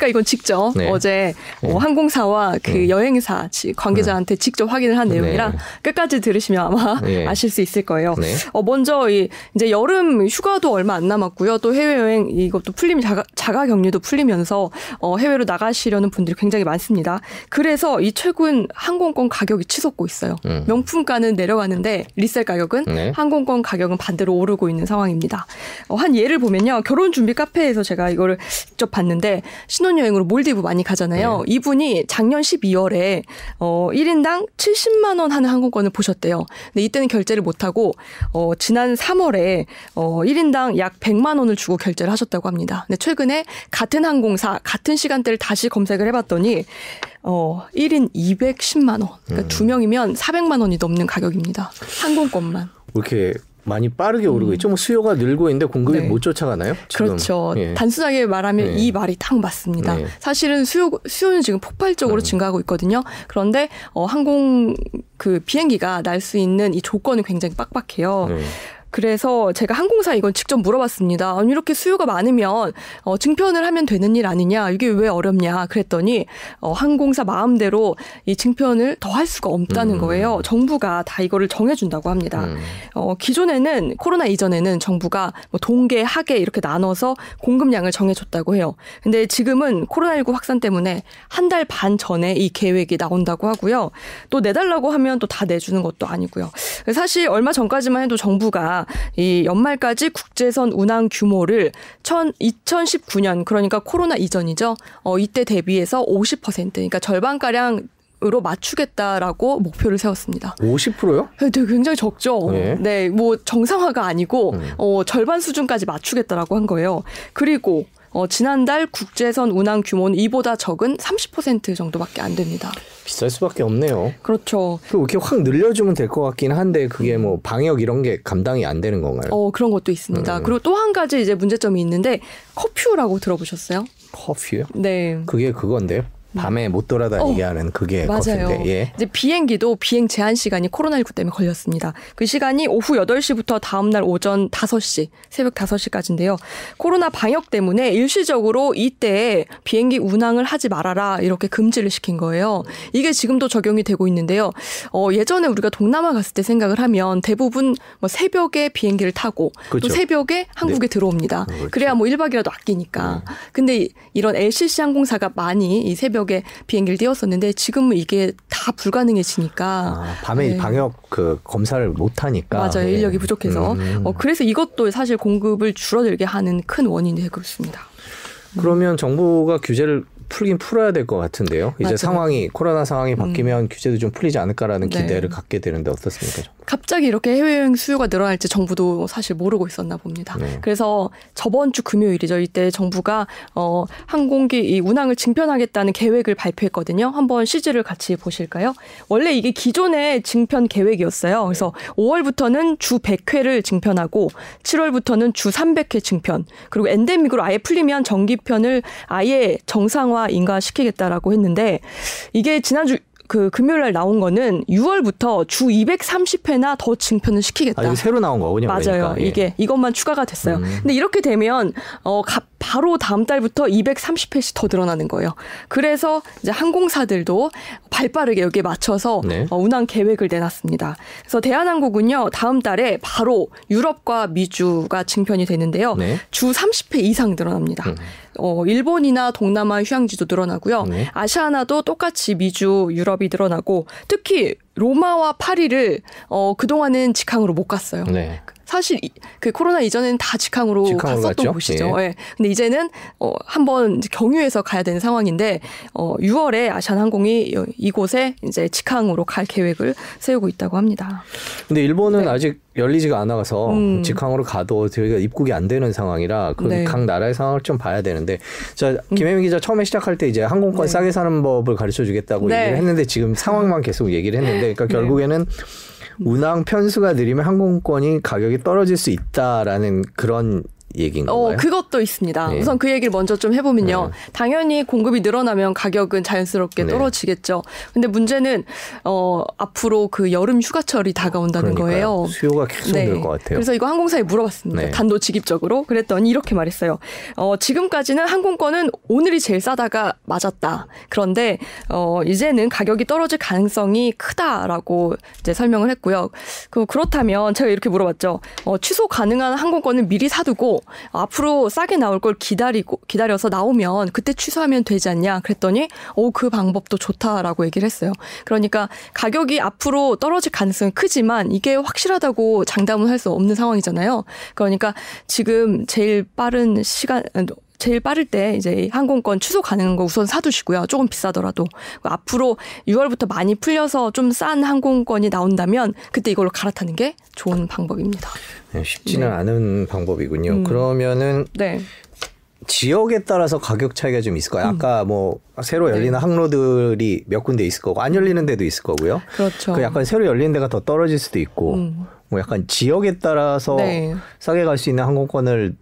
제가 이건 직접 네. 어제 네. 어, 항공사와 그 음. 여행사 관계자한테 직접 확인을 한 내용이라 네. 끝까지 들으시면 아마 네. 아실 수 있을 거예요. 네. 어, 먼저 이 이제 여름 휴가도 얼마 안 남았고요. 또 해외 여행 이것도 풀림 자가, 자가 격리도 풀리면서 어, 해외로 나가시려는 분들이 굉장히 많습니다. 그래서 이 최근 항공권 가격이 치솟고 있어요. 음. 명품가는 내려가는데 리셀 가격은 네. 항공권 가격은 반대로 오르고 있는 상황입니다. 어, 한 예를 보면요. 결혼 준비 카페에서 제가 이거를 직접 봤는데 신혼 여행으로 몰디브 많이 가잖아요. 네. 이분이 작년 12월에 어 1인당 70만 원 하는 항공권을 보셨대요. 근데 이때는 결제를 못 하고 어 지난 3월에 어 1인당 약 100만 원을 주고 결제를 하셨다고 합니다. 근데 최근에 같은 항공사 같은 시간대를 다시 검색을 해 봤더니 어 1인 210만 원. 그러니까 음. 두 명이면 400만 원이 넘는 가격입니다. 항공권만. 이렇게 많이 빠르게 오르고 음. 있죠. 뭐 수요가 늘고 있는데 공급이 네. 못 쫓아가나요? 지금? 그렇죠. 예. 단순하게 말하면 네. 이 말이 딱 맞습니다. 네. 사실은 수요 수요는 지금 폭발적으로 음. 증가하고 있거든요. 그런데 어 항공 그 비행기가 날 수 있는 이 조건이 굉장히 빡빡해요. 네. 그래서 제가 항공사 이건 직접 물어봤습니다. 아니, 이렇게 수요가 많으면 어, 증편을 하면 되는 일 아니냐? 이게 왜 어렵냐? 그랬더니 어, 항공사 마음대로 이 증편을 더 할 수가 없다는 음. 거예요. 정부가 다 이거를 정해준다고 합니다. 음. 어, 기존에는 코로나 이전에는 정부가 뭐 동계, 하계 이렇게 나눠서 공급량을 정해줬다고 해요. 근데 지금은 코로나19 확산 때문에 한 달 반 전에 이 계획이 나온다고 하고요. 또 내달라고 하면 또 다 내주는 것도 아니고요. 사실 얼마 전까지만 해도 정부가 이 연말까지 국제선 운항 규모를 2019년 그러니까 코로나 이전이죠. 어 이때 대비해서 50% 그러니까 절반 가량 으로 맞추겠다라고 목표를 세웠습니다. 50%요? 네, 굉장히 적죠. 네. 네, 뭐 정상화가 아니고 음. 어, 절반 수준까지 맞추겠다라고 한 거예요. 그리고 어, 지난달 국제선 운항 규모는 이보다 적은 30% 정도밖에 안 됩니다. 비쌀 수밖에 없네요. 그렇죠. 그리고 이렇게 확 늘려주면 될 것 같긴 한데 그게 뭐 방역 이런 게 감당이 안 되는 건가요? 어 그런 것도 있습니다. 음. 그리고 또 한 가지 이제 문제점이 있는데 커퓨라고 들어보셨어요? 커퓨요? 네. 그게 그건데요. 밤에 못 돌아다니게 어, 하는 그게 맞아요. 커피인데, 예. 이제 비행기도 비행 제한 시간이 코로나19 때문에 걸렸습니다. 그 시간이 오후 8시부터 다음 날 오전 5시, 새벽 5시까지인데요. 코로나 방역 때문에 일시적으로 이때 비행기 운항을 하지 말아라 이렇게 금지를 시킨 거예요. 이게 지금도 적용이 되고 있는데요. 어, 예전에 우리가 동남아 갔을 때 생각을 하면 대부분 뭐 새벽에 비행기를 타고 그렇죠. 또 새벽에 한국에 네. 들어옵니다. 그렇죠. 그래야 뭐 1박이라도 아끼니까. 네. 근데 이런 LCC 항공사가 많이 이 새벽 새벽에 비행기를 띄웠었는데 지금은 이게 다 불가능해지니까 아, 밤에 네. 방역 그 검사를 못 하니까 맞아요 네. 인력이 부족해서 음. 어, 그래서 이것도 사실 공급을 줄어들게 하는 큰 원인이 되고 있습니다. 그러면 정부가 규제를 풀긴 풀어야 될 것 같은데요. 이제 맞아요. 상황이 코로나 상황이 음. 바뀌면 음. 규제도 좀 풀리지 않을까라는 네. 기대를 갖게 되는데 어떻습니까? 갑자기 이렇게 해외여행 수요가 늘어날지 정부도 사실 모르고 있었나 봅니다. 네. 그래서 저번 주 금요일이죠. 이때 정부가 어 항공기 이 운항을 증편하겠다는 계획을 발표했거든요. 한번 시즈를 같이 보실까요? 원래 이게 기존의 증편 계획이었어요. 그래서 네. 5월부터는 주 100회를 증편하고 7월부터는 주 300회 증편 그리고 엔데믹으로 아예 풀리면 정기편을 아예 정상화 인가시키겠다라고 했는데 이게 지난주 그 금요일 날 나온 거는 6월부터 주 230회나 더 증편을 시키겠다. 아, 새로 나온 거군요. 맞아요. 그러니까. 예. 이게 이것만 추가가 됐어요. 음. 근데 이렇게 되면 어 바로 다음 달부터 230회씩 더 늘어나는 거예요. 그래서 이제 항공사들도 발빠르게 여기에 맞춰서 네. 어, 운항 계획을 내놨습니다. 그래서 대한항공은요 다음 달에 바로 유럽과 미주가 증편이 되는데요. 네. 주 30회 이상 늘어납니다. 음. 어, 일본이나 동남아 휴양지도 늘어나고요. 네. 아시아나도 똑같이 미주, 유럽이 늘어나고 특히 로마와 파리를 어, 그동안은 직항으로 못 갔어요. 네. 사실 그 코로나 이전에는 다 직항으로, 직항으로 갔었던 갔죠? 곳이죠. 예. 네. 근데 이제는 어 한번 경유해서 가야 되는 상황인데 어 6월에 아시안항공이 이곳에 이제 직항으로 갈 계획을 세우고 있다고 합니다. 근데 일본은 네. 아직 열리지가 않아서 음. 직항으로 가도 저희가 입국이 안 되는 상황이라 그각 네. 나라의 상황을 좀 봐야 되는데 자 음. 김혜민 기자 처음에 시작할 때 이제 항공권 네. 싸게 사는 법을 가르쳐 주겠다고 네. 얘기를 했는데 지금 상황만 계속 얘기를 했는데 그러니까 네. 결국에는 운항 편수가 느리면 항공권이 가격이 떨어질 수 있다라는 그런 얘기인 어, 건가요? 어, 그것도 있습니다. 네. 우선 그 얘기를 먼저 좀 해보면요. 네. 당연히 공급이 늘어나면 가격은 자연스럽게 네. 떨어지겠죠. 근데 문제는 어, 앞으로 그 여름 휴가철이 다가온다는 그러니까요. 거예요. 수요가 계속 네. 늘것 같아요. 그래서 이거 항공사에 물어봤습니다. 네. 단도직입적으로. 그랬더니 이렇게 말했어요. 어, 지금까지는 항공권은 오늘이 제일 싸다가 맞았다. 그런데 어, 이제는 가격이 떨어질 가능성이 크다라고 이제 설명을 했고요. 그 그렇다면 제가 이렇게 물어봤죠. 어, 취소 가능한 항공권을 미리 사두고 앞으로 싸게 나올 걸 기다리고 기다려서 나오면 그때 취소하면 되지 않냐 그랬더니 오 그 방법도 좋다라고 얘기를 했어요. 그러니까 가격이 앞으로 떨어질 가능성이 크지만 이게 확실하다고 장담은 할 수 없는 상황이잖아요. 그러니까 지금 제일 빠른 시간 제일 빠를 때 이제 항공권 취소 가능한 거 우선 사두시고요. 조금 비싸더라도 앞으로 6월부터 많이 풀려서 좀 싼 항공권이 나온다면 그때 이걸로 갈아타는 게 좋은 방법입니다. 네, 쉽지는 네. 않은 방법이군요. 음. 그러면은 네. 지역에 따라서 가격 차이가 좀 있을 거예요. 음. 아까 뭐 새로 열리는 네. 항로들이 몇 군데 있을 거고 안 열리는 데도 있을 거고요. 그렇죠. 그 약간 새로 열리는 데가 더 떨어질 수도 있고 음. 뭐 약간 지역에 따라서 네. 싸게 갈 수 있는 항공권을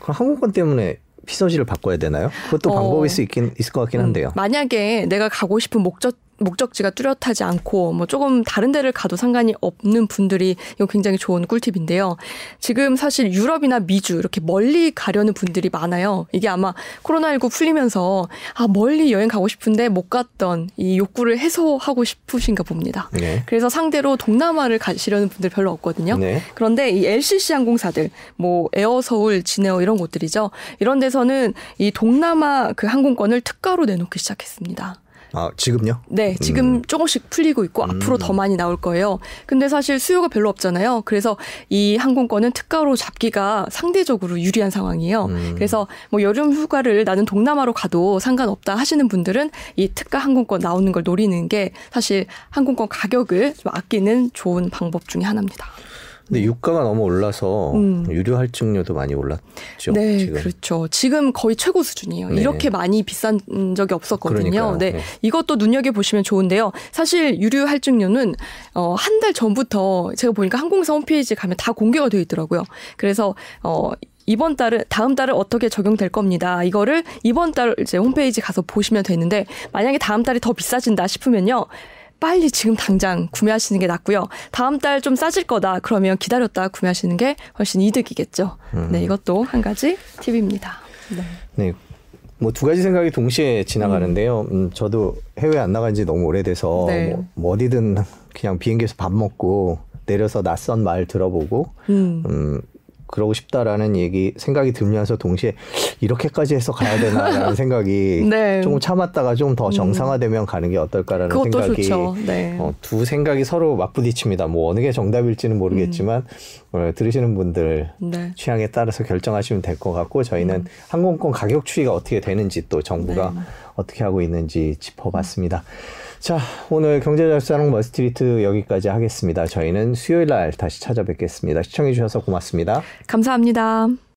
항공권 때문에 피서지를 바꿔야 되나요? 그것도 어. 방법일 수 있긴 있을 것 같긴 음. 한데요. 음, 만약에 내가 가고 싶은 목적 목적지가 뚜렷하지 않고 뭐 조금 다른 데를 가도 상관이 없는 분들이 이거 굉장히 좋은 꿀팁인데요. 지금 사실 유럽이나 미주 이렇게 멀리 가려는 분들이 많아요. 이게 아마 코로나19 풀리면서 아 멀리 여행 가고 싶은데 못 갔던 이 욕구를 해소하고 싶으신가 봅니다. 네. 그래서 상대로 동남아를 가시려는 분들 별로 없거든요. 네. 그런데 이 LCC 항공사들 뭐 에어 서울, 진에어 이런 곳들이죠. 이런 데서는 이 동남아 그 항공권을 특가로 내놓기 시작했습니다. 아, 지금요? 네, 지금 음. 조금씩 풀리고 있고 음. 앞으로 더 많이 나올 거예요. 근데 사실 수요가 별로 없잖아요. 그래서 이 항공권은 특가로 잡기가 상대적으로 유리한 상황이에요. 음. 그래서 뭐 여름 휴가를 나는 동남아로 가도 상관없다 하시는 분들은 이 특가 항공권 나오는 걸 노리는 게 사실 항공권 가격을 좀 아끼는 좋은 방법 중의 하나입니다. 근데 유가가 너무 올라서 음. 유료 할증료도 많이 올랐죠. 네, 지금. 그렇죠. 지금 거의 최고 수준이에요. 네. 이렇게 많이 비싼 적이 없었거든요. 네. 네. 이것도 눈여겨 보시면 좋은데요. 사실 유료 할증료는 어, 한 달 전부터 제가 보니까 항공사 홈페이지 가면 다 공개가 되어 있더라고요. 그래서 어 이번 달은 다음 달은 어떻게 적용될 겁니다. 이거를 이번 달 이제 홈페이지 가서 보시면 되는데 만약에 다음 달이 더 비싸진다 싶으면요. 빨리 지금 당장 구매하시는 게 낫고요. 다음 달 좀 싸질 거다. 그러면 기다렸다 구매하시는 게 훨씬 이득이겠죠. 음. 네, 이것도 한 가지 팁입니다. 네. 네. 뭐 두 가지 생각이 동시에 지나가는데요. 음, 음 저도 해외 안 나간 지 너무 오래돼서 네. 뭐, 뭐 어디든 그냥 비행기에서 밥 먹고 내려서 낯선 말 들어보고 음, 음 그러고 싶다라는 얘기 생각이 들면서 동시에 이렇게까지 해서 가야 되나라는 생각이 네. 조금 참았다가 좀 더 정상화되면 가는 게 어떨까라는 생각이 네. 어, 두 생각이 서로 맞부딪힙니다. 뭐 어느 게 정답일지는 모르겠지만 음. 어, 들으시는 분들 네. 취향에 따라서 결정하시면 될 것 같고 저희는 음. 항공권 가격 추이가 어떻게 되는지 또 정부가 네. 어떻게 하고 있는지 짚어봤습니다. 자, 오늘 경제자유사랑 머스트리트 여기까지 하겠습니다. 저희는 수요일 날 다시 찾아뵙겠습니다. 시청해주셔서 고맙습니다. 감사합니다.